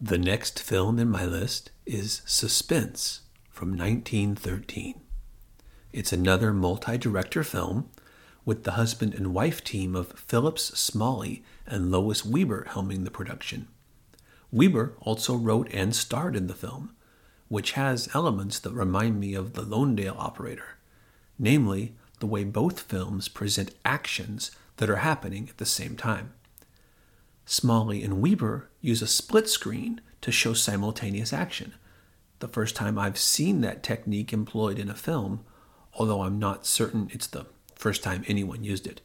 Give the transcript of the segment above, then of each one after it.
The next film in my list is Suspense from 1913. It's another multi director film with the husband and wife team of Phillips Smalley and Lois Weber helming the production. Weber also wrote and starred in the film, which has elements that remind me of The Lonedale Operator, namely, the way both films present actions that are happening at the same time. Smalley and Weber use a split screen to show simultaneous action. The first time I've seen that technique employed in a film, although I'm not certain it's the first time anyone used it.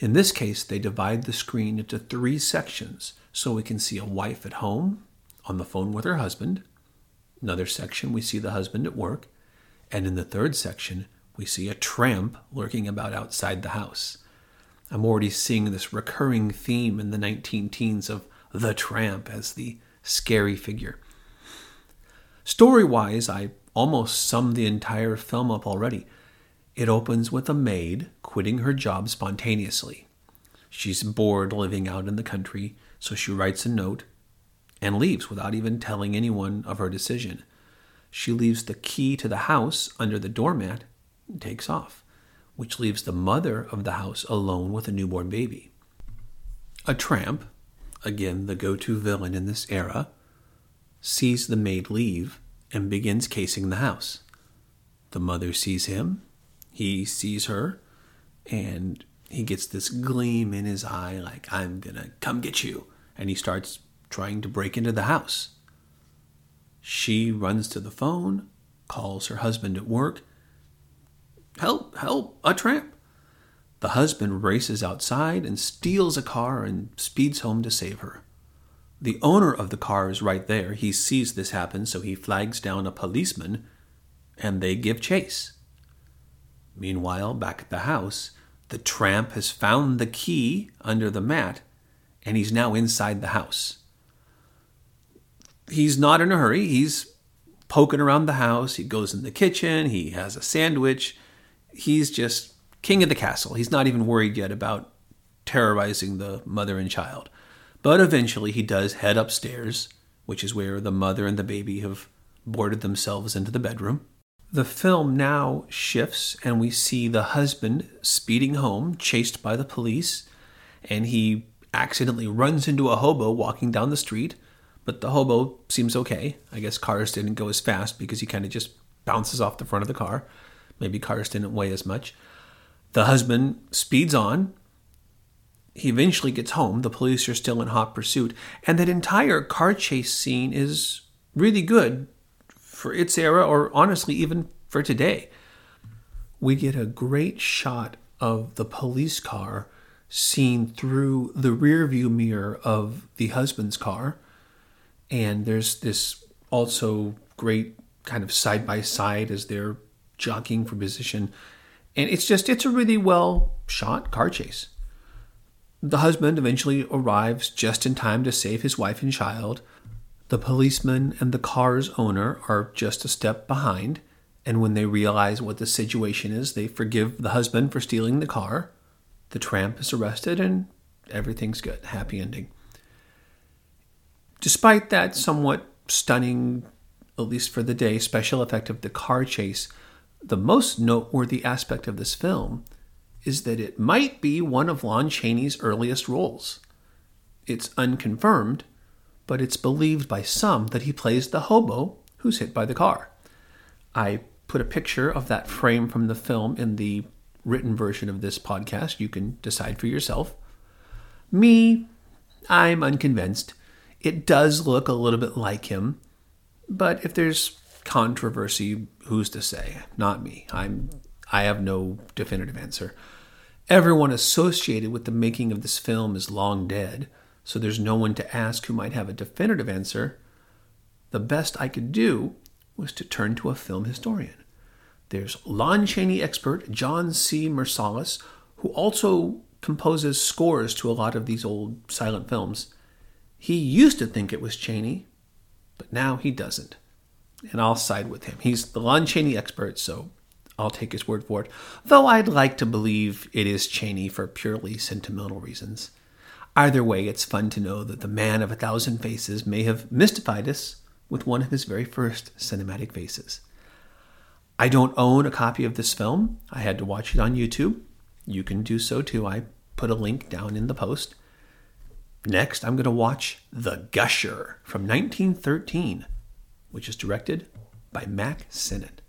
In this case, they divide the screen into three sections so we can see a wife at home on the phone with her husband. Another section, we see the husband at work. And in the third section, we see a tramp lurking about outside the house. I'm already seeing this recurring theme in the 19 teens of the tramp as the scary figure. Story wise, I almost summed the entire film up already. It opens with a maid quitting her job spontaneously. She's bored living out in the country, so she writes a note and leaves without even telling anyone of her decision. She leaves the key to the house under the doormat and takes off which leaves the mother of the house alone with a newborn baby. A tramp, again the go to villain in this era, sees the maid leave and begins casing the house. The mother sees him, he sees her, and he gets this gleam in his eye like, I'm gonna come get you. And he starts trying to break into the house. She runs to the phone, calls her husband at work, Help, help, a tramp. The husband races outside and steals a car and speeds home to save her. The owner of the car is right there. He sees this happen, so he flags down a policeman and they give chase. Meanwhile, back at the house, the tramp has found the key under the mat and he's now inside the house. He's not in a hurry. He's poking around the house. He goes in the kitchen. He has a sandwich he's just king of the castle. He's not even worried yet about terrorizing the mother and child. But eventually he does head upstairs, which is where the mother and the baby have boarded themselves into the bedroom. The film now shifts, and we see the husband speeding home, chased by the police, and he accidentally runs into a hobo walking down the street. But the hobo seems okay. I guess cars didn't go as fast because he kind of just bounces off the front of the car. Maybe cars didn't weigh as much. The husband speeds on. He eventually gets home. The police are still in hot pursuit. And that entire car chase scene is really good for its era, or honestly, even for today. We get a great shot of the police car seen through the rear view mirror of the husband's car. And there's this also great kind of side by side as they're jockeying for position. And it's just, it's a really well shot car chase. The husband eventually arrives just in time to save his wife and child. The policeman and the car's owner are just a step behind, and when they realize what the situation is, they forgive the husband for stealing the car. The tramp is arrested, and everything's good. Happy ending. Despite that somewhat stunning, at least for the day, special effect of the car chase, the most noteworthy aspect of this film is that it might be one of Lon Chaney's earliest roles. It's unconfirmed, but it's believed by some that he plays the hobo who's hit by the car. I put a picture of that frame from the film in the written version of this podcast. You can decide for yourself. Me, I'm unconvinced. It does look a little bit like him, but if there's controversy, who's to say? Not me. I'm I have no definitive answer. Everyone associated with the making of this film is long dead, so there's no one to ask who might have a definitive answer. The best I could do was to turn to a film historian. There's Lon Chaney expert Jon C. Mirsalis, who also composes scores to a lot of these old silent films. He used to think it was Chaney, but now he doesn't and I'll side with him. He's the Lon Chaney expert, so I'll take his word for it. Though I'd like to believe it is Chaney for purely sentimental reasons. Either way, it's fun to know that the man of a thousand faces may have mystified us with one of his very first cinematic faces. I don't own a copy of this film. I had to watch it on YouTube. You can do so too. I put a link down in the post. Next, I'm going to watch The Gusher from 1913, which is directed by Mack Sennett.